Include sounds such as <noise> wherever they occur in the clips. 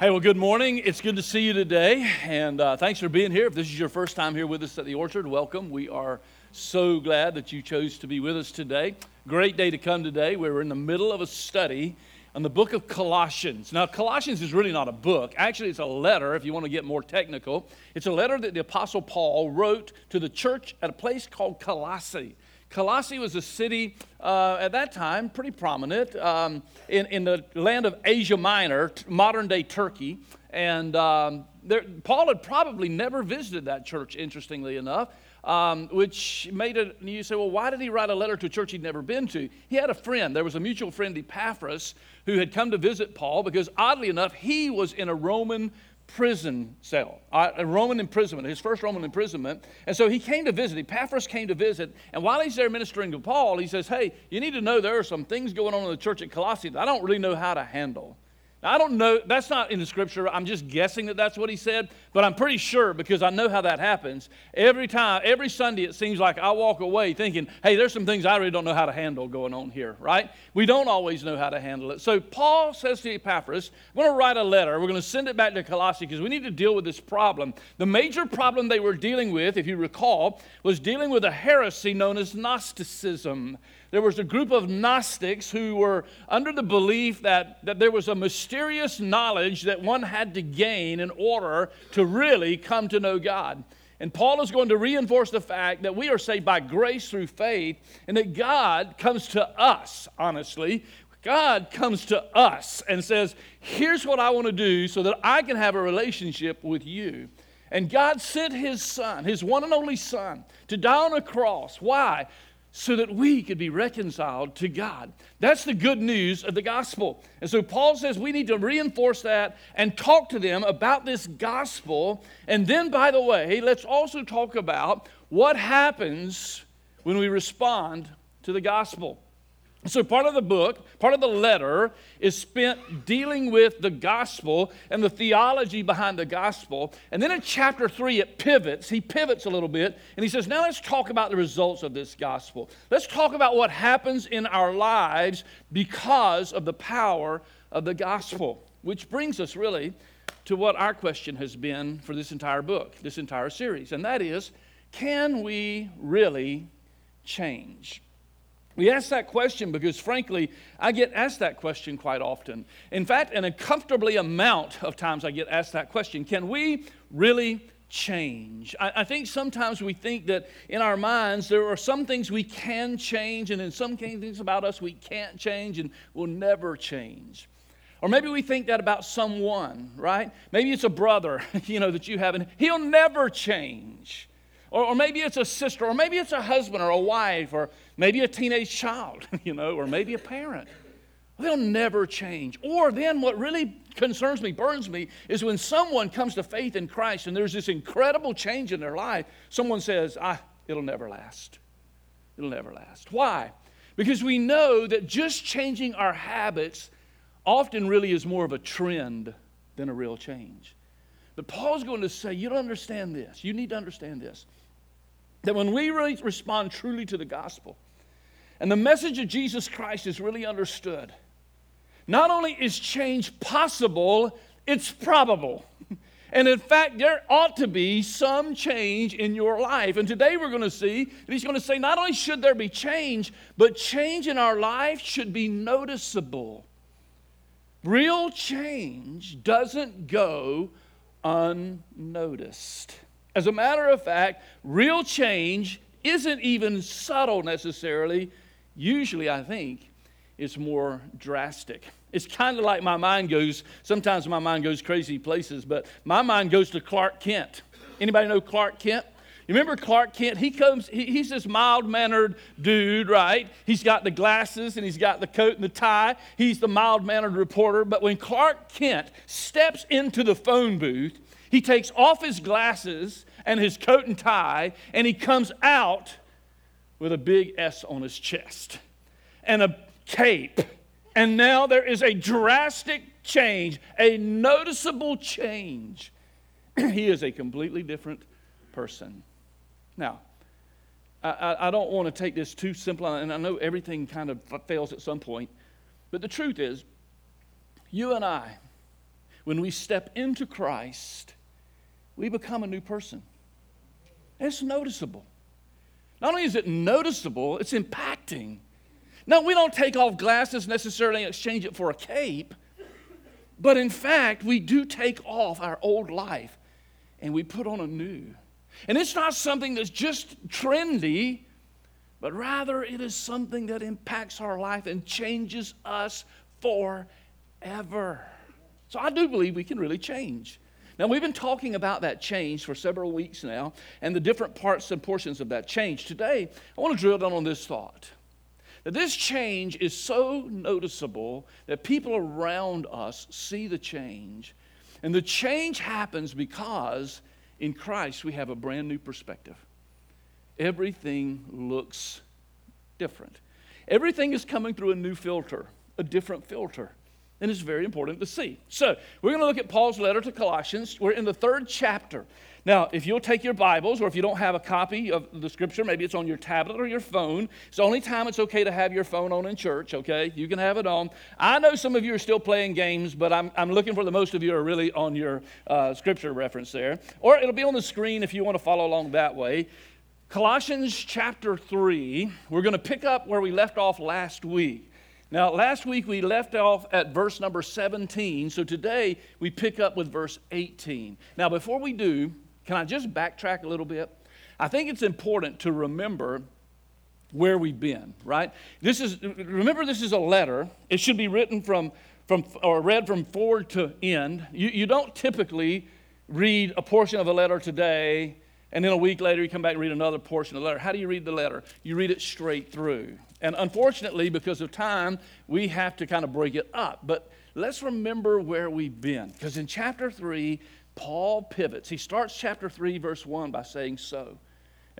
Hey, well, good morning. It's good to see you today, and uh, thanks for being here. If this is your first time here with us at the Orchard, welcome. We are so glad that you chose to be with us today. Great day to come today. We're in the middle of a study on the book of Colossians. Now, Colossians is really not a book. Actually, it's a letter, if you want to get more technical. It's a letter that the Apostle Paul wrote to the church at a place called Colossae. Colossae was a city uh, at that time pretty prominent um, in, in the land of Asia Minor, modern day Turkey. And um, there, Paul had probably never visited that church, interestingly enough. Um, which made it, you say, well, why did he write a letter to a church he'd never been to? He had a friend. There was a mutual friend, Epaphras, who had come to visit Paul because, oddly enough, he was in a Roman prison cell, a Roman imprisonment, his first Roman imprisonment. And so he came to visit. Epaphras came to visit. And while he's there ministering to Paul, he says, Hey, you need to know there are some things going on in the church at Colossae that I don't really know how to handle. Now, I don't know, that's not in the scripture. I'm just guessing that that's what he said, but I'm pretty sure because I know how that happens. Every time, every Sunday, it seems like I walk away thinking, hey, there's some things I really don't know how to handle going on here, right? We don't always know how to handle it. So Paul says to Epaphras, I'm going to write a letter. We're going to send it back to Colossae because we need to deal with this problem. The major problem they were dealing with, if you recall, was dealing with a heresy known as Gnosticism there was a group of Gnostics who were under the belief that, that there was a mysterious knowledge that one had to gain in order to really come to know God. And Paul is going to reinforce the fact that we are saved by grace through faith and that God comes to us, honestly. God comes to us and says, Here's what I want to do so that I can have a relationship with you. And God sent His Son, His one and only Son, to die on a cross. Why? So that we could be reconciled to God. That's the good news of the gospel. And so Paul says we need to reinforce that and talk to them about this gospel. And then, by the way, let's also talk about what happens when we respond to the gospel. So, part of the book, part of the letter, is spent dealing with the gospel and the theology behind the gospel. And then in chapter three, it pivots. He pivots a little bit and he says, Now let's talk about the results of this gospel. Let's talk about what happens in our lives because of the power of the gospel. Which brings us really to what our question has been for this entire book, this entire series. And that is, can we really change? We ask that question because, frankly, I get asked that question quite often. In fact, an uncomfortably amount of times I get asked that question Can we really change? I, I, think sometimes we think that in our minds there are some things we can change, and in some things about us we can't change and will never change. Or maybe we think that about someone, right? Maybe it's a brother, <laughs> you know, that you have, and he'll never change. Or, or maybe it's a sister, or maybe it's a husband or a wife, or maybe a teenage child, <laughs> you know, or maybe a parent. They'll never change. Or then what really concerns me, burns me, is when someone comes to faith in Christ and there's this incredible change in their life, someone says, ah, it'll never last. It'll never last. Why? Because we know that just changing our habits often really is more of a trend than a real change. But Paul's going to say, you don't understand this. You need to understand this. That when we really respond truly to the gospel and the message of Jesus Christ is really understood, not only is change possible, it's probable. <laughs> And in fact, there ought to be some change in your life. And today we're going to see, he's going to say, not only should there be change, but change in our life should be noticeable. Real change doesn't go unnoticed. As a matter of fact, real change isn't even subtle necessarily. Usually, I think, it's more drastic. It's kind of like my mind goes, sometimes my mind goes crazy places, but my mind goes to Clark Kent. Anybody know Clark Kent? You remember Clark Kent? He comes, he, he's this mild mannered dude, right? He's got the glasses and he's got the coat and the tie. He's the mild mannered reporter. But when Clark Kent steps into the phone booth, he takes off his glasses and his coat and tie, and he comes out with a big S on his chest and a cape. And now there is a drastic change, a noticeable change. <clears throat> he is a completely different person. Now, I, I, don't want to take this too simple, and I know everything kind of fails at some point, but the truth is, you and I, when we step into Christ, we become a new person. It's noticeable. Not only is it noticeable, it's impacting. Now, we don't take off glasses necessarily and exchange it for a cape, but in fact, we do take off our old life and we put on a new. And it's not something that's just trendy, but rather it is something that impacts our life and changes us forever. So I do believe we can really change. Now, we've been talking about that change for several weeks now and the different parts and portions of that change. Today, I want to drill down on this thought that this change is so noticeable that people around us see the change. And the change happens because in Christ we have a brand new perspective. Everything looks different. Everything is coming through a new filter, a different filter. And it's very important to see. So, we're going to look at Paul's letter to Colossians. We're in the third chapter. Now, if you'll take your Bibles, or if you don't have a copy of the scripture, maybe it's on your tablet or your phone. It's the only time it's okay to have your phone on in church, okay? You can have it on. I know some of you are still playing games, but I'm, I'm looking for the most of you are really on your uh, scripture reference there. Or it'll be on the screen if you want to follow along that way. Colossians chapter 3, we're going to pick up where we left off last week. Now, last week we left off at verse number 17, so today we pick up with verse 18. Now, before we do, can I just backtrack a little bit? I think it's important to remember where we've been, right? This is remember this is a letter. It should be written from from or read from forward to end. You, you don't typically read a portion of a letter today and then a week later you come back and read another portion of the letter. How do you read the letter? You read it straight through. And unfortunately, because of time, we have to kind of break it up. But let's remember where we've been. Because in chapter 3, Paul pivots. He starts chapter 3, verse 1 by saying, So.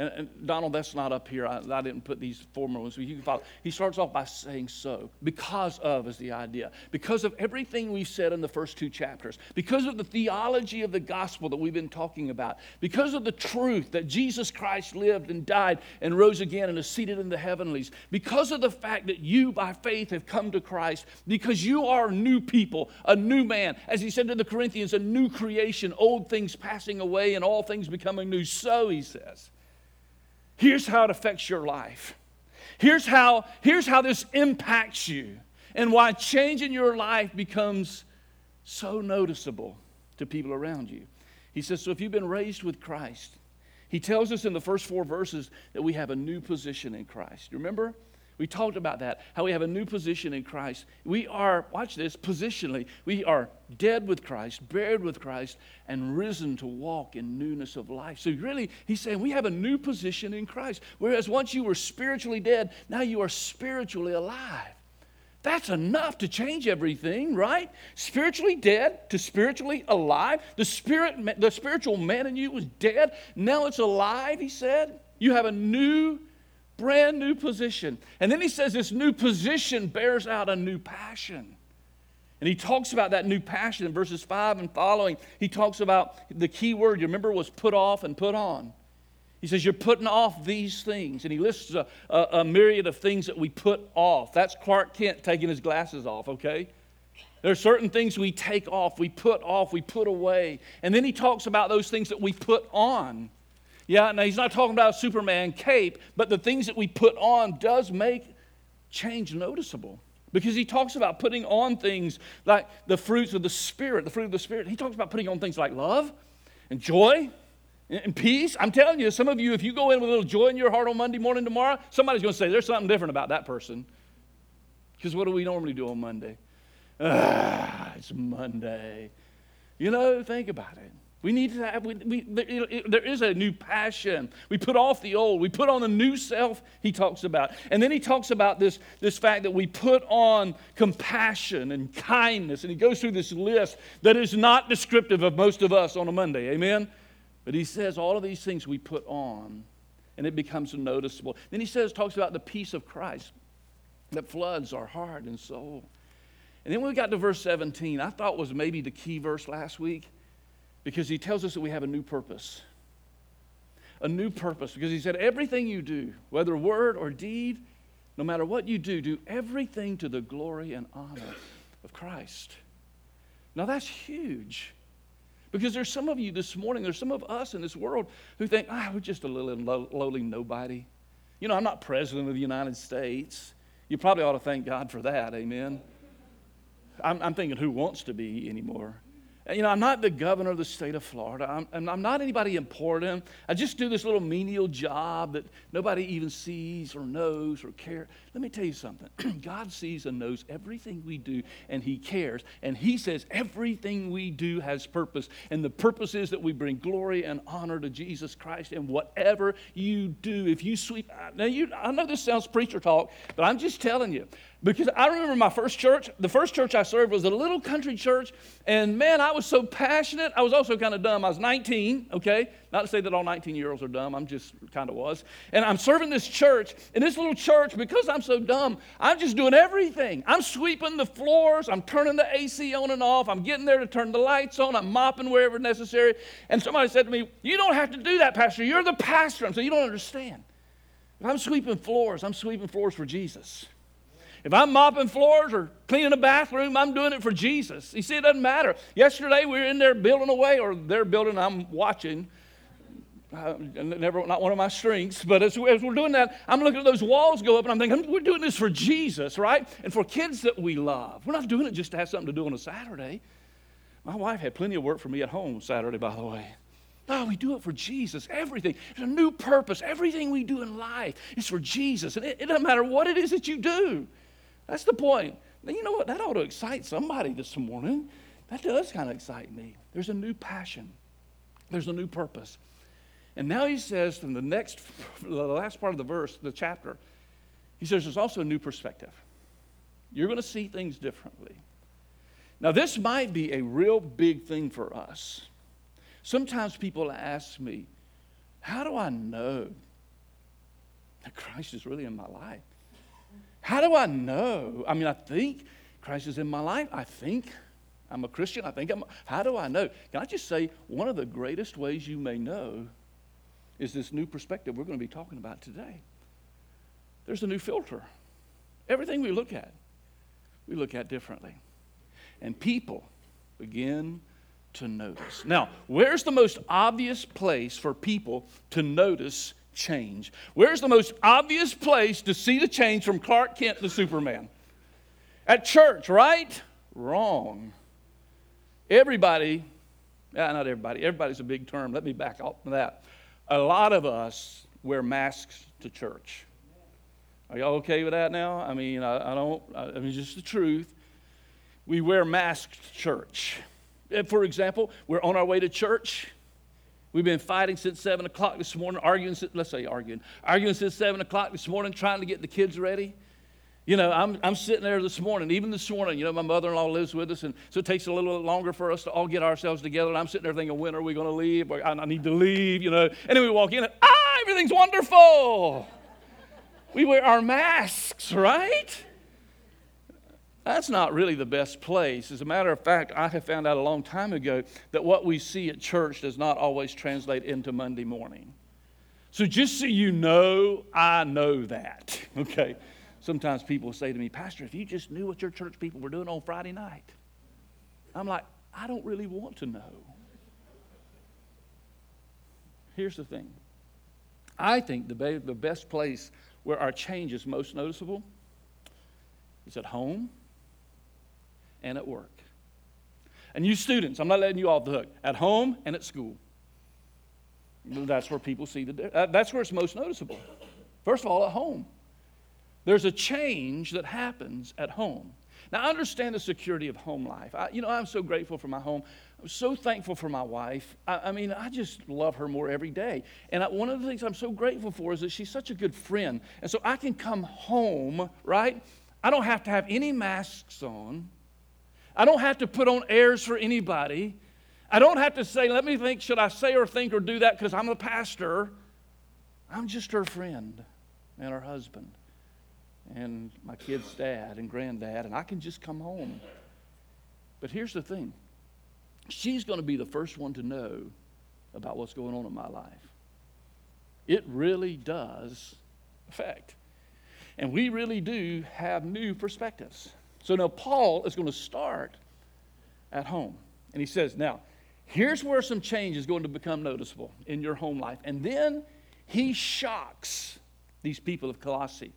And, and, Donald, that's not up here. I, I didn't put these formulas. You can follow. He starts off by saying so. Because of is the idea. Because of everything we've said in the first two chapters. Because of the theology of the gospel that we've been talking about. Because of the truth that Jesus Christ lived and died and rose again and is seated in the heavenlies. Because of the fact that you, by faith, have come to Christ. Because you are new people, a new man. As he said to the Corinthians, a new creation, old things passing away and all things becoming new. So, he says. Here's how it affects your life. Here's how, here's how this impacts you and why changing your life becomes so noticeable to people around you. He says, So if you've been raised with Christ, he tells us in the first four verses that we have a new position in Christ. Remember? We talked about that, how we have a new position in Christ. We are, watch this, positionally, we are dead with Christ, buried with Christ, and risen to walk in newness of life. So, really, he's saying we have a new position in Christ. Whereas once you were spiritually dead, now you are spiritually alive. That's enough to change everything, right? Spiritually dead to spiritually alive. The spirit, the spiritual man in you was dead. Now it's alive, he said. You have a new brand new position. And then he says this new position bears out a new passion. And he talks about that new passion in verses 5 and following. He talks about the key word, you remember, was put off and put on. He says, You're putting off these things. And he lists a, a, a myriad of things that we put off. That's Clark Kent taking his glasses off, okay? There are certain things we take off, we put off, we put away. And then he talks about those things that we put on. Yeah, now he's not talking about a Superman cape, but the things that we put on does make change noticeable. Because he talks about putting on things like the fruits of the Spirit, the fruit of the Spirit. He talks about putting on things like love and joy and peace. I'm telling you, some of you, if you go in with a little joy in your heart on Monday morning tomorrow, somebody's going to say, there's something different about that person. Because what do we normally do on Monday? Ah, it's Monday. You know, think about it. We need to have, we, we, there is a new passion. We put off the old, we put on the new self, he talks about. And then he talks about this, this fact that we put on compassion and kindness. And he goes through this list that is not descriptive of most of us on a Monday. Amen? But he says all of these things we put on, and it becomes noticeable. Then he says, talks about the peace of Christ that floods our heart and soul. And then when we got to verse 17, I thought was maybe the key verse last week because he tells us that we have a new purpose. A new purpose. Because he said, everything you do, whether word or deed, no matter what you do, do everything to the glory and honor of Christ. Now that's huge. Because there's some of you this morning, there's some of us in this world who think, ah, we're just a little lowly nobody. You know, I'm not president of the United States. You probably ought to thank God for that, amen. I'm, I'm thinking, who wants to be anymore? You know, I'm not the governor of the state of Florida. I'm, I'm not anybody important. I just do this little menial job that nobody even sees or knows or cares. Let me tell you something. <clears throat> God sees and knows everything we do, and He cares. And He says everything we do has purpose. And the purpose is that we bring glory and honor to Jesus Christ. And whatever you do, if you sweep, now you, I know this sounds preacher talk, but I'm just telling you. Because I remember my first church, the first church I served was a little country church, and man, I was so passionate. I was also kind of dumb. I was 19, okay? Not to say that all 19 year olds are dumb, I'm just kind of was. And I'm serving this church, and this little church, because I'm so dumb, I'm just doing everything. I'm sweeping the floors, I'm turning the AC on and off, I'm getting there to turn the lights on, I'm mopping wherever necessary. And somebody said to me, You don't have to do that, Pastor. You're the pastor. I'm saying, You don't understand. If I'm sweeping floors, I'm sweeping floors for Jesus. If I'm mopping floors or cleaning a bathroom, I'm doing it for Jesus. You see, it doesn't matter. Yesterday we were in there building away, or they're building, I'm watching. Uh, never, not one of my strengths, but as, as, we're doing that, I'm looking at those walls go up and I'm thinking, we're doing this for Jesus, right? And for kids that we love. We're not doing it just to have something to do on a Saturday. My wife had plenty of work for me at home Saturday, by the way. No, we do it for Jesus. Everything. There's a new purpose. Everything we do in life is for Jesus. And it, it doesn't matter what it is that you do. That's the point. Now, you know what? That ought to excite somebody this morning. That does kind of excite me. There's a new passion, there's a new purpose. And now he says in the next, <laughs> the last part of the verse, the chapter, he says there's also a new perspective. You're going to see things differently. Now, this might be a real big thing for us. Sometimes people ask me, How do I know that Christ is really in my life? How do I know? I mean, I think Christ is in my life. I think I'm a Christian. I think I'm. How do I know? Can I just say one of the greatest ways you may know is this new perspective we're going to be talking about today. There's a new filter. Everything we look at, we look at differently. And people begin to notice. Now, where's the most obvious place for people to notice change. Where's the most obvious place to see the change from Clark Kent to Superman? At church, right? Wrong. Everybody, not everybody, everybody's a big term. Let me back off from that. A lot of us wear masks to church. Are y'all okay with that now? I mean, I, I don't, I mean, just the truth. We wear masks to church. For example, we're on our way to church We've been fighting since 7 o'clock this morning, arguing, let's say arguing, arguing since 7 o'clock this morning, trying to get the kids ready. You know, I'm, I'm sitting there this morning, even this morning, you know, my mother in law lives with us, and so it takes a little longer for us to all get ourselves together. And I'm sitting there thinking, when are we going to leave? I, I need to leave, you know. And then we walk in, and ah, everything's wonderful. We wear our masks, right? That's not really the best place. As a matter of fact, I have found out a long time ago that what we see at church does not always translate into Monday morning. So just so you know, I know that, <laughs> okay? Sometimes people say to me, Pastor, if you just knew what your church people were doing on Friday night, I'm like, I don't really want to know. Here's the thing I think the, the best place where our change is most noticeable is at home and at work. And you students, I'm not letting you off the hook, at home and at school. That's where people see the that's where it's most noticeable. First of all, at home. There's a change that happens at home. Now, I understand the security of home life. I, you know, I'm so grateful for my home. I'm so thankful for my wife. I, I mean, I just love her more every day. And I, one of the things I'm so grateful for is that she's such a good friend. And so I can come home, right? I don't have to have any masks on. I don't have to put on airs for anybody. I don't have to say, let me think, should I say or think or do that because I'm a pastor. I'm just her friend and her husband and my kid's dad and granddad, and I can just come home. But here's the thing she's going to be the first one to know about what's going on in my life. It really does affect. And we really do have new perspectives. So now Paul is going to start at home. And he says, Now, here's where some change is going to become noticeable in your home life. And then he shocks these people of Colossae.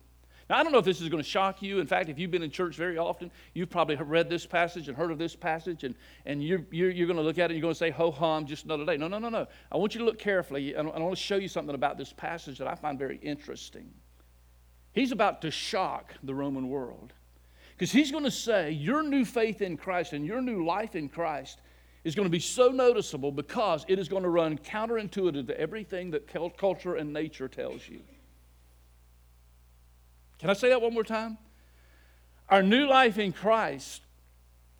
Now, I don't know if this is going to shock you. In fact, if you've been in church very often, you've probably read this passage and heard of this passage, and, and you're, you're, you're going to look at it and you're going to say, ho hum, just another day. No, no, no, no. I want you to look carefully, and I want to show you something about this passage that I find very interesting. He's about to shock the Roman world. Because he's going to say, your new faith in Christ and your new life in Christ is going to be so noticeable because it is going to run counterintuitive to everything that culture and nature tells you. Can I say that one more time? Our new life in Christ,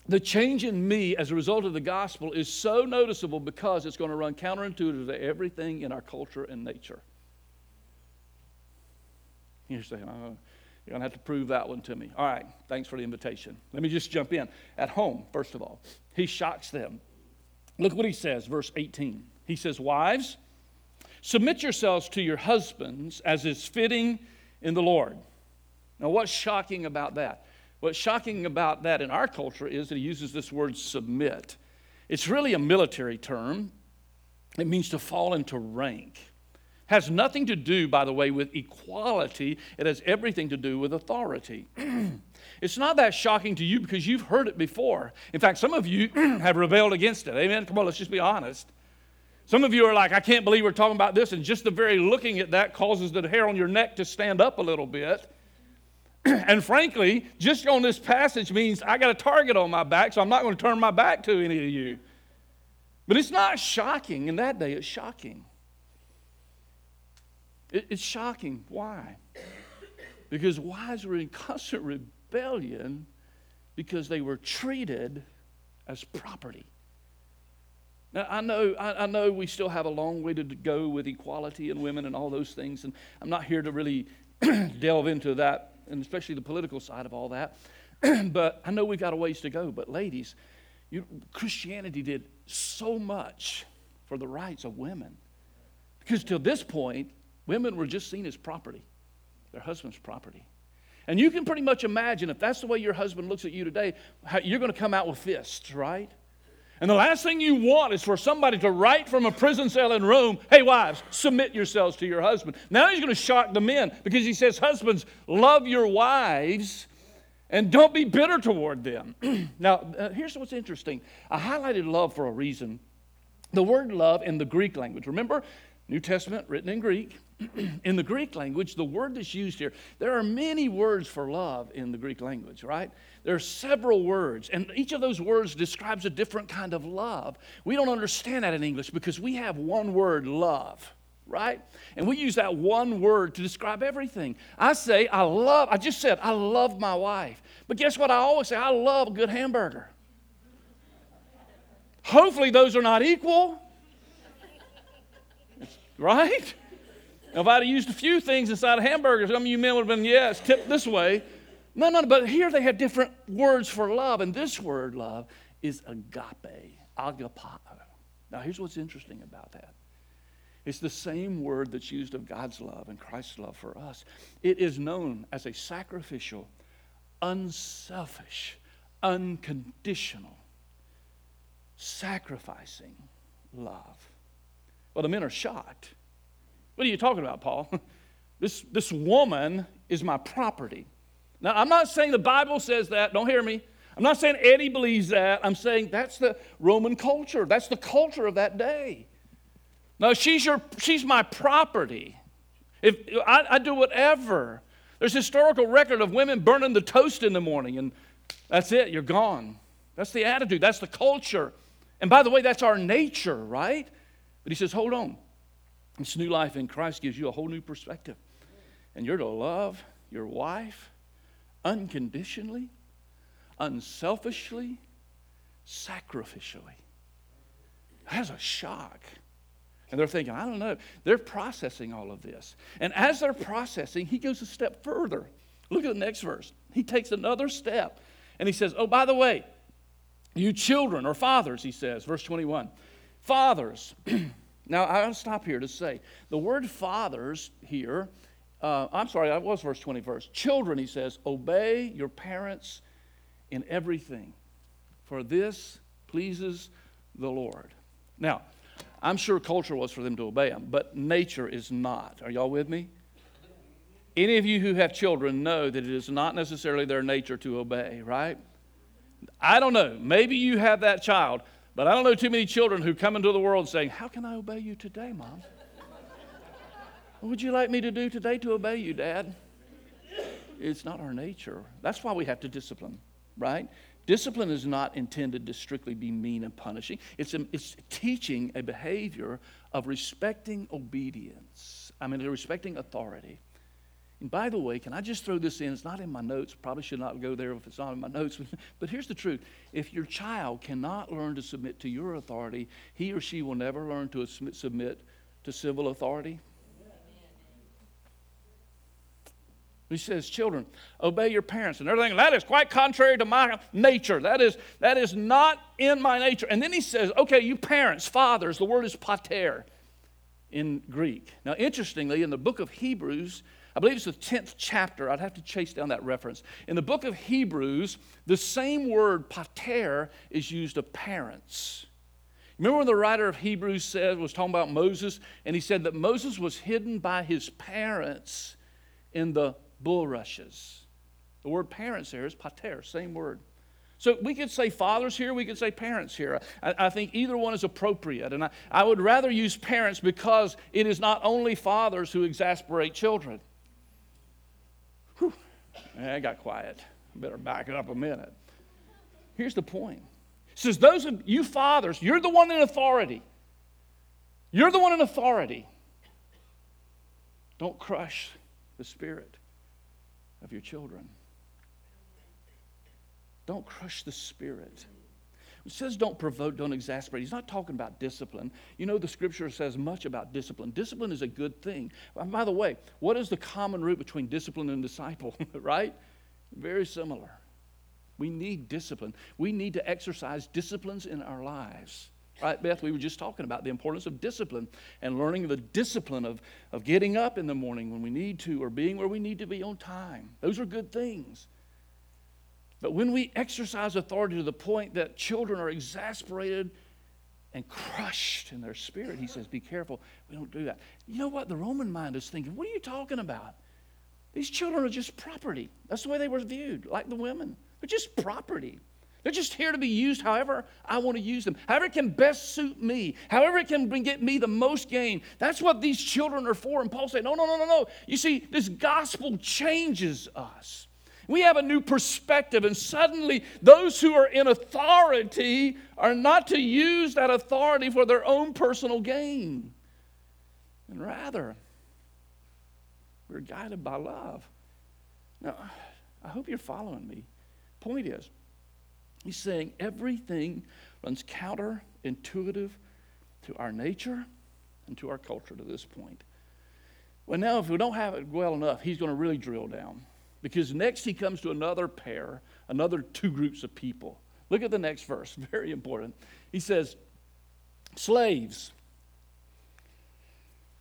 the change in me as a result of the gospel is so noticeable because it's going to run counterintuitive to everything in our culture and nature. You're saying, you're going to have to prove that one to me. All right, thanks for the invitation. Let me just jump in. At home, first of all, he shocks them. Look what he says, verse 18. He says, Wives, submit yourselves to your husbands as is fitting in the Lord. Now, what's shocking about that? What's shocking about that in our culture is that he uses this word submit. It's really a military term, it means to fall into rank. Has nothing to do, by the way, with equality. It has everything to do with authority. <clears throat> it's not that shocking to you because you've heard it before. In fact, some of you <clears throat> have rebelled against it. Amen? Come on, let's just be honest. Some of you are like, I can't believe we're talking about this, and just the very looking at that causes the hair on your neck to stand up a little bit. <clears throat> and frankly, just on this passage means I got a target on my back, so I'm not going to turn my back to any of you. But it's not shocking. In that day, it's shocking. It, it's shocking. Why? Because wives were in constant rebellion because they were treated as property. Now, I know, I, I, know we still have a long way to go with equality and women and all those things, and I'm not here to really <clears throat> delve into that, and especially the political side of all that. <clears throat> but I know we've got a ways to go. But, ladies, you, Christianity did so much for the rights of women. Because till this point, Women were just seen as property, their husband's property. And you can pretty much imagine if that's the way your husband looks at you today, you're going to come out with fists, right? And the last thing you want is for somebody to write from a prison cell in Rome, hey, wives, submit yourselves to your husband. Now he's going to shock the men because he says, husbands, love your wives and don't be bitter toward them. <clears throat> now, uh, here's what's interesting I highlighted love for a reason. The word love in the Greek language, remember, New Testament written in Greek. <clears throat> in the Greek language, the word that's used here, there are many words for love in the Greek language, right? There are several words, and each of those words describes a different kind of love. We don't understand that in English because we have one word, love, right? And we use that one word to describe everything. I say, I love, I just said, I love my wife. But guess what? I always say, I love a good hamburger. Hopefully, those are not equal, <laughs> right? Now, if I'd have used a few things inside a hamburger, some of you men would have been, yes, tipped this way. No, no, but here they have different words for love, and this word, love, is agape, agapao. Now, here's what's interesting about that. It's the same word that's used of God's love and Christ's love for us. It is known as a sacrificial, unselfish, unconditional, sacrificing love. Well, the men are shocked what are you talking about, Paul? <laughs> This, this woman is my property. Now, I'm not saying the Bible says that. Don't hear me. I'm not saying Eddie believes that. I'm saying that's the Roman culture. That's the culture of that day. No, she's, your, she's my property. If I, I do whatever. There's historical record of women burning the toast in the morning, and that's it. You're gone. That's the attitude. That's the culture. And by the way, that's our nature, right? But he says, hold on. This new life in Christ gives you a whole new perspective. And you're to love your wife unconditionally, unselfishly, sacrificially. That's a shock. And they're thinking, I don't know. They're processing all of this. And as they're processing, he goes a step further. Look at the next verse. He takes another step and he says, Oh, by the way, you children or fathers, he says, verse 21. Fathers, <clears throat> Now, I'll stop here to say the word fathers here, uh, I'm sorry, that was verse 21st. Children, he says, obey your parents in everything, for this pleases the Lord. Now, I'm sure culture was for them to obey him, but nature is not. Are y'all with me? Any of you who have children know that it is not necessarily their nature to obey, right? I don't know. Maybe you have that child, but I don't know too many children who come into the world saying, How can I obey you today, Mom? What would you like me to do today to obey you, Dad? It's not our nature. That's why we have to discipline, right? Discipline is not intended to strictly be mean and punishing. It's, a, it's teaching a behavior of respecting obedience. I mean, respecting authority. And by the way, can I just throw this in? It's not in my notes. Probably should not go there if it's not in my notes. <laughs> But here's the truth if your child cannot learn to submit to your authority, he or she will never learn to submit to civil authority. He says, Children, obey your parents and everything. That is quite contrary to my nature. That is, that is not in my nature. And then he says, Okay, you parents, fathers, the word is pater in Greek. Now, interestingly, in the book of Hebrews, I believe it's the 10th chapter. I'd have to chase down that reference. In the book of Hebrews, the same word pater is used of parents. Remember when the writer of Hebrews said, was talking about Moses, and he said that Moses was hidden by his parents in the bulrushes. The word parents there is pater, same word. So we could say fathers here, we could say parents here. I, I, think either one is appropriate. And I, I would rather use parents because it is not only fathers who exasperate children. Whew. I got quiet. Better back it up a minute. Here's the point. It says, those of you fathers, you're the one in authority. You're the one in authority. Don't crush the spirit of your children. Don't crush the spirit. It says don't provoke, don't exasperate. He's not talking about discipline. You know, the scripture says much about discipline. Discipline is a good thing. By the way, what is the common root between discipline and disciple, <laughs> right? Very similar. We need discipline. We need to exercise disciplines in our lives. Right, Beth? We were just talking about the importance of discipline and learning the discipline of, of getting up in the morning when we need to or being where we need to be on time. Those are good things. But when we exercise authority to the point that children are exasperated and crushed in their spirit, he says, Be careful. We don't do that. You know what? The Roman mind is thinking, What are you talking about? These children are just property. That's the way they were viewed, like the women. They're just property. They're just here to be used however I want to use them, however it can best suit me, however it can get me the most gain. That's what these children are for. And Paul said, No, no, no, no, no. You see, this gospel changes us. We have a new perspective, and suddenly those who are in authority are not to use that authority for their own personal gain. And rather, we're guided by love. Now, I hope you're following me. Point is, He's saying everything runs counterintuitive to our nature and to our culture to this point. Well, now, if we don't have it well enough, he's going to really drill down. Because next he comes to another pair, another two groups of people. Look at the next verse, <laughs> very important. He says, Slaves.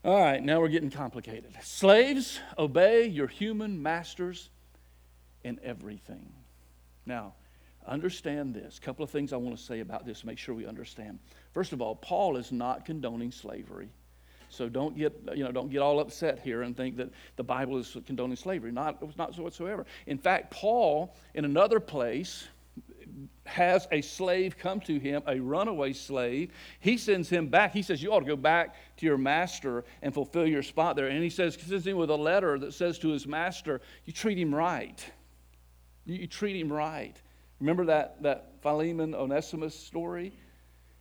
All right, now we're getting complicated. Slaves, obey your human masters in everything. Now, Understand this. A couple of things I want to say about this, make sure we understand. First of all, Paul is not condoning slavery. So don't get, you know, don't get all upset here and think that the Bible is condoning slavery. Not, not so whatsoever. In fact, Paul, in another place, has a slave come to him, a runaway slave. He sends him back. He says, You ought to go back to your master and fulfill your spot there. And he says, sends him with a letter that says to his master, You treat him right. You, you treat him right. Remember that, that Philemon Onesimus story?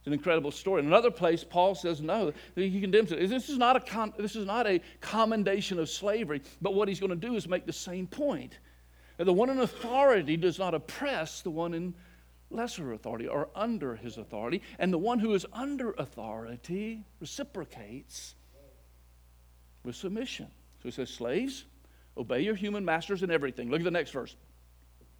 It's an incredible story. In another place, Paul says no. He condemns it. This is not a, con- this is not a commendation of slavery, but what he's going to do is make the same point. The one in authority does not oppress the one in lesser authority or under his authority, and the one who is under authority reciprocates with submission. So he says, Slaves, obey your human masters in everything. Look at the next verse.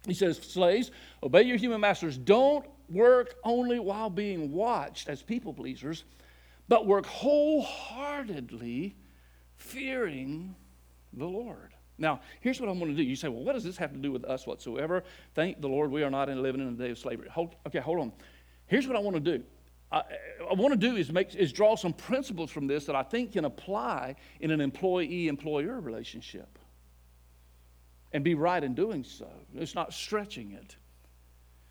He says, Slaves, obey your human masters. Don't work only while being watched as people pleasers, but work wholeheartedly, fearing the Lord. Now, here's what I'm going to do. You say, well, what does this have to do with us whatsoever? Thank the Lord we are not in living in a day of slavery. Hold, okay, hold on. Here's what I want to do. I, I want to do is make is draw some principles from this that I think can apply in an employee-employer relationship. And be right in doing so. It's not stretching it.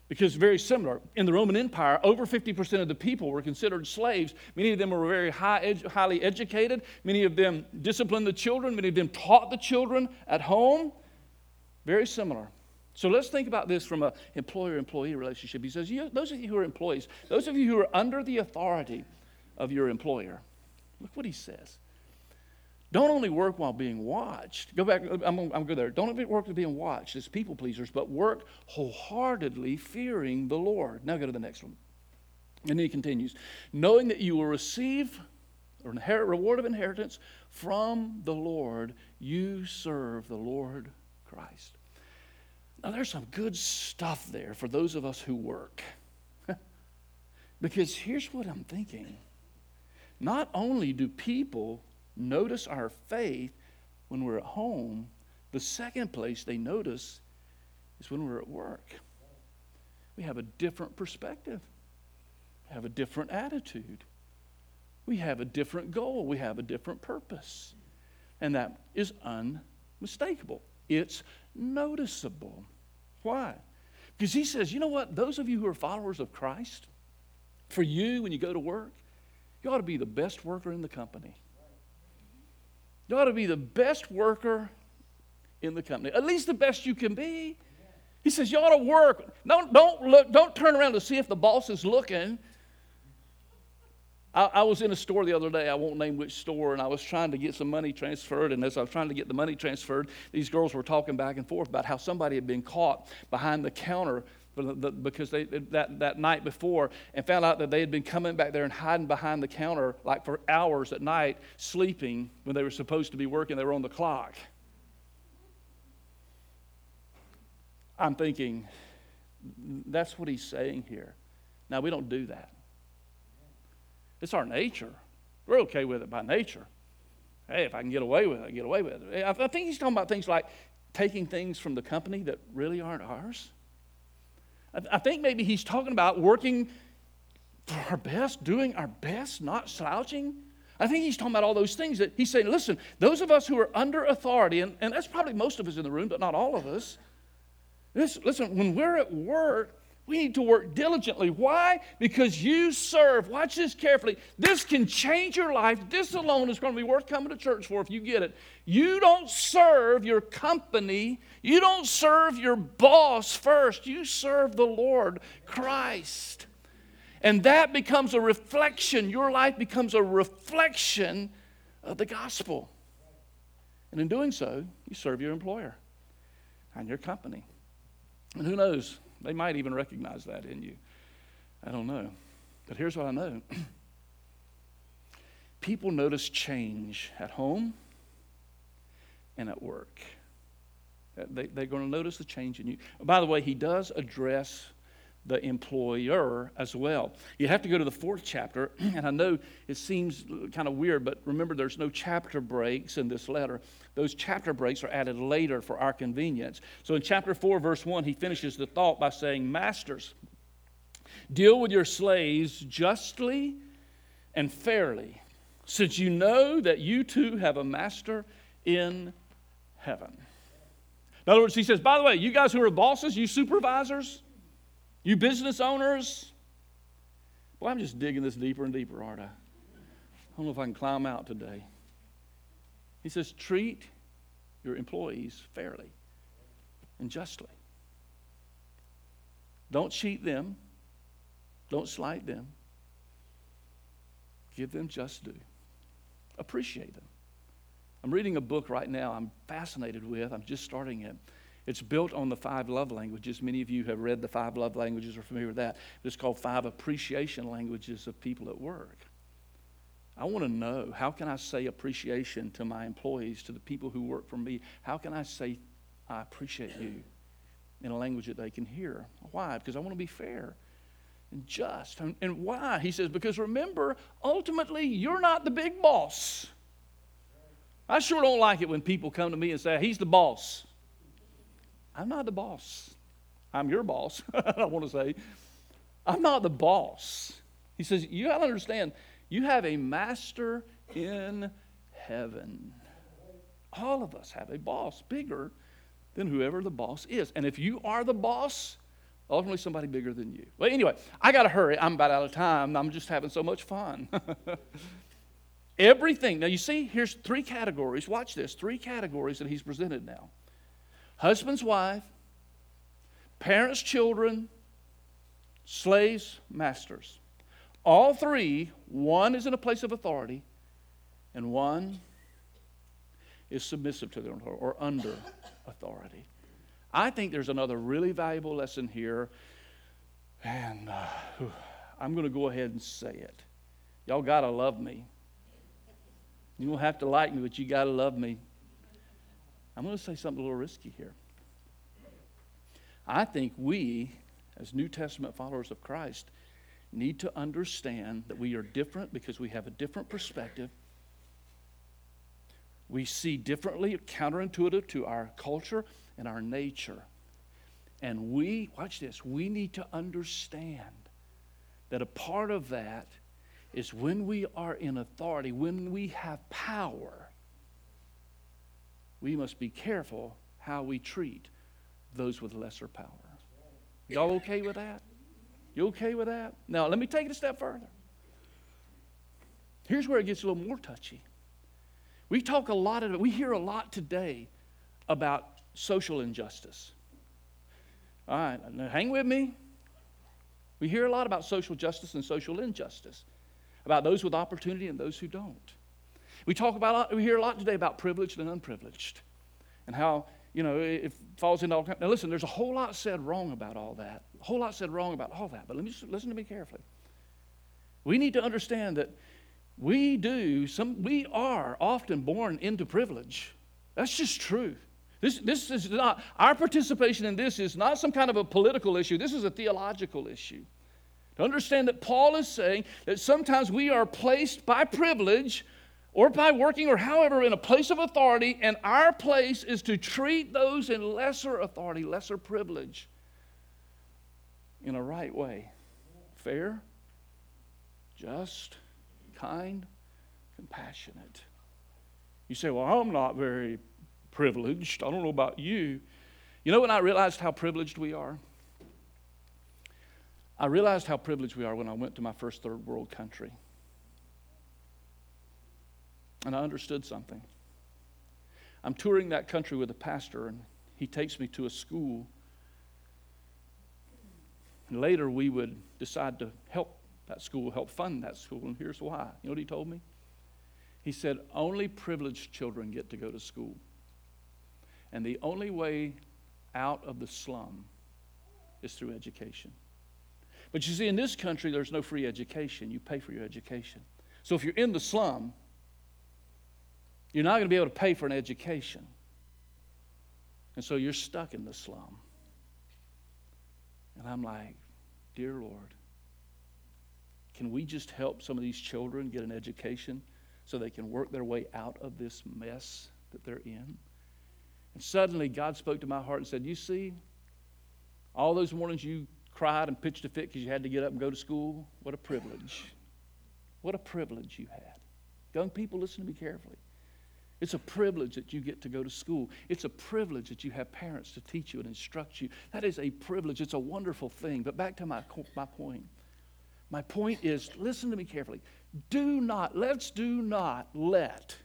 Because very similar. In the Roman Empire, over 50% of the people were considered slaves. Many of them were very high highly educated. Many of them disciplined the children. Many of them taught the children at home. Very similar. So let's think about this from an employer employee relationship. He says, Those of you who are employees, those of you who are under the authority of your employer, look what he says. Don't only work while being watched. Go back, I'm, I'm going go there. Don't only work while being watched as people pleasers, but work wholeheartedly, fearing the Lord. Now go to the next one. And he continues, knowing that you will receive or inherit reward of inheritance from the Lord, you serve the Lord Christ. Now, there's some good stuff there for those of us who work. <laughs> because here's what I'm thinking not only do people notice our faith when we're at home, the second place they notice is when we're at work. We have a different perspective, we have a different attitude, we have a different goal, we have a different purpose. And that is unmistakable. It's noticeable. Why? Because he says, you know what? Those of you who are followers of Christ, for you, when you go to work, you ought to be the best worker in the company. You ought to be the best worker in the company, at least the best you can be. He says, You ought to work. Don't, don't, look, don't turn around to see if the boss is looking. I, I, was in a store the other day, I won't name which store, and I was trying to get some money transferred. And as I was trying to get the money transferred, these girls were talking back and forth about how somebody had been caught behind the counter because they, that, that night before and found out that they had been coming back there and hiding behind the counter like for hours at night, sleeping when they were supposed to be working. They were on the clock. I'm thinking, that's what he's saying here. Now, we don't do that. It's our nature. We're okay with it by nature. Hey, if I can get away with it, I get away with it. I think he's talking about things like taking things from the company that really aren't ours. I think maybe he's talking about working for our best, doing our best, not slouching. I think he's talking about all those things that he's saying, listen, those of us who are under authority, and, and that's probably most of us in the room, but not all of us. Listen, listen, when we're at work, we need to work diligently. Why? Because you serve. Watch this carefully. This can change your life. This alone is going to be worth coming to church for if you get it. You don't serve your company, you don't serve your boss first. You serve the Lord Christ. And that becomes a reflection. Your life becomes a reflection of the gospel. And in doing so, you serve your employer and your company. And who knows? They might even recognize that in you. I don't know. But here's what I know <clears throat> people notice change at home and at work. Uh, they, they're going to notice the change in you. By the way, he does address the employer as well. You have to go to the fourth chapter, <clears throat> and I know it seems kind of weird, but remember there's no chapter breaks in this letter. Those chapter breaks are added later for our convenience. So in chapter 4, verse 1, he finishes the thought by saying, Masters, deal with your slaves justly and fairly, since you know that you too have a master in heaven. In other words, he says, by the way, you guys who are bosses, you supervisors, you business owners, well, I'm just digging this deeper and deeper, aren't I? I don't know if I can climb out today. He says, treat your employees fairly and justly. Don't cheat them. Don't slight them. Give them just due. Appreciate them. I'm reading a book right now I'm fascinated with. I'm just starting it. It's built on the five love languages. Many of you have read the five love languages or familiar with that. It's called Five Appreciation Languages of People at Work. I want to know how can I say appreciation to my employees, to the people who work for me? How can I say I appreciate you in a language that they can hear? Why? Because I want to be fair and just. And, and why? He says, because remember, ultimately, you're not the big boss. I sure don't like it when people come to me and say, he's the boss. I'm not the boss. I'm your boss, <laughs> I want to say. I'm not the boss. He says, You got to understand, you have a master in heaven. All of us have a boss bigger than whoever the boss is. And if you are the boss, ultimately somebody bigger than you. Well, anyway, I got to hurry. I'm about out of time. I'm just having so much fun. <laughs> Everything. Now, you see, here's three categories. Watch this three categories that he's presented now husband's wife, parents, children, slaves, masters. All three, one is in a place of authority, and one is submissive to their them or under <laughs> authority. I think there's another really valuable lesson here, and uh, I'm going to go ahead and say it. Y'all got to love me. You don't have to like me, but you got to love me. I'm going to say something a little risky here. I think we, as New Testament followers of Christ, need to understand that we are different because we have a different perspective. We see differently, counterintuitive to our culture and our nature. And we, watch this, we need to understand that a part of that is when we are in authority, when we have power, we must be careful how we treat those with lesser power. Y'all okay with that? You okay with that? Now, let me take it a step further. Here's where it gets a little more touchy. We talk a lot of we hear a lot today about social injustice. All right, hang with me. We hear a lot about social justice and social injustice, about those with opportunity and those who don't. We talk about we hear a lot today about privileged and unprivileged, and how you know, it falls into all kinds. Now, listen, there's a whole lot said wrong about all that. A whole lot said wrong about all that. But let me listen to me carefully. We need to understand that we do some. We are often born into privilege. That's just true. This, this is not our participation in this is not some kind of a political issue. This is a theological issue. To understand that Paul is saying that sometimes we are placed by privilege or by working or however in a place of authority, and our place is to treat those in lesser authority, lesser privilege, in a right way fair, just, kind, compassionate. You say, Well, I'm not very privileged. I don't know about you. You know when I realized how privileged we are? I realized how privileged we are when I went to my first third world country. And I understood something. I'm touring that country with a pastor, and he takes me to a school. And later, we would decide to help that school, help fund that school, and here's why. You know what he told me? He said, Only privileged children get to go to school. And the only way out of the slum is through education. But you see, in this country, there's no free education. You pay for your education. So if you're in the slum, you're not going to be able to pay for an education. And so you're stuck in the slum. And I'm like, Dear Lord, can we just help some of these children get an education so they can work their way out of this mess that they're in? And suddenly God spoke to my heart and said, You see, all those mornings you cried and pitched a fit because you had to get up and go to school, what a privilege. What a privilege you had. Young people, listen to me carefully. It's a privilege that you get to go to school. It's a privilege that you have parents to teach you and instruct you. That is a privilege. It's a wonderful thing. But back to my, my point. My point is listen to me carefully. Do not, let's do not let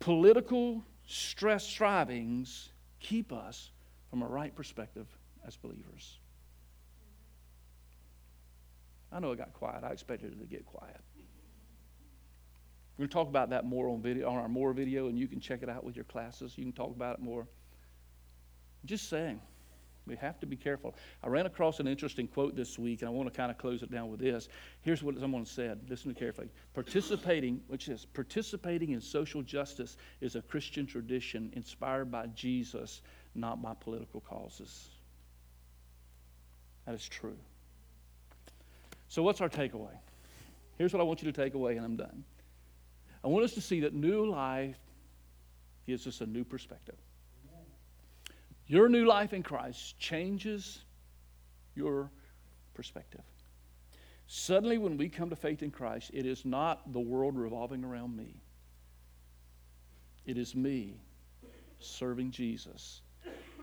political stress strivings keep us from a right perspective as believers. I know it got quiet. I expected it to get quiet. To talk about that more on video on our more video, and you can check it out with your classes. You can talk about it more. Just saying, we have to be careful. I ran across an interesting quote this week, and I want to kind of close it down with this. Here's what someone said. Listen carefully. Participating, which is participating in social justice, is a Christian tradition inspired by Jesus, not by political causes. That is true. So, what's our takeaway? Here's what I want you to take away, and I'm done. I want us to see that new life gives us a new perspective. Your new life in Christ changes your perspective. Suddenly, when we come to faith in Christ, it is not the world revolving around me. It is me serving Jesus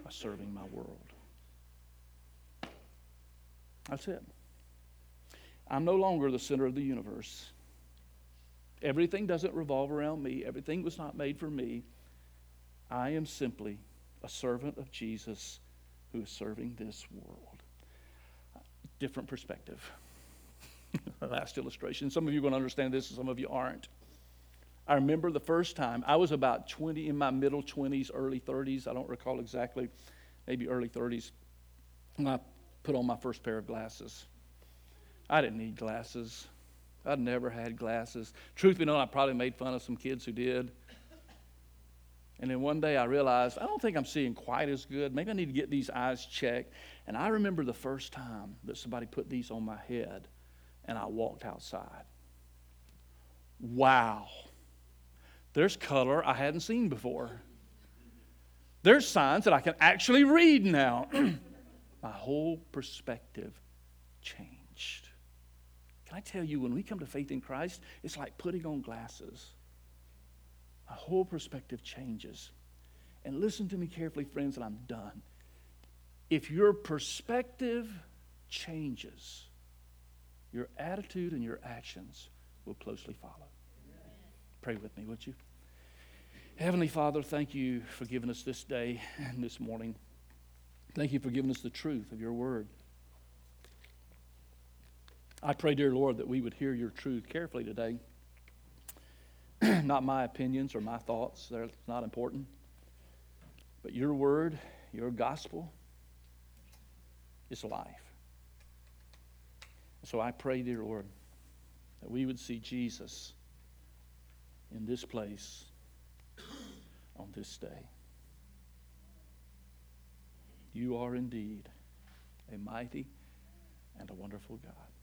by serving my world. That's it. I'm no longer the center of the universe. Everything doesn't revolve around me, everything was not made for me. I am simply a servant of Jesus who is serving this world. Different perspective. <laughs> Last illustration. Some of you are going to understand this, some of you aren't. I remember the first time, I was about 20, in my middle 20s, early 30s. I don't recall exactly, maybe early 30s, when I put on my first pair of glasses. I didn't need glasses. I'd never had glasses. Truth be known, I probably made fun of some kids who did. And then one day I realized I don't think I'm seeing quite as good. Maybe I need to get these eyes checked. And I remember the first time that somebody put these on my head and I walked outside. Wow. There's color I hadn't seen before. There's signs that I can actually read now. <clears throat> my whole perspective changed. Can I tell you, when we come to faith in Christ, it's like putting on glasses. My whole perspective changes. And listen to me carefully, friends, and I'm done. If your perspective changes, your attitude and your actions will closely follow. Pray with me, would you? Heavenly Father, thank you for giving us this day and this morning. Thank you for giving us the truth of your word. I pray, dear Lord, that we would hear your truth carefully today. <clears throat> not my opinions or my thoughts, they're not important. But your word, your gospel, is life. So I pray, dear Lord, that we would see Jesus in this place on this day. You are indeed a mighty and a wonderful God.